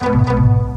Música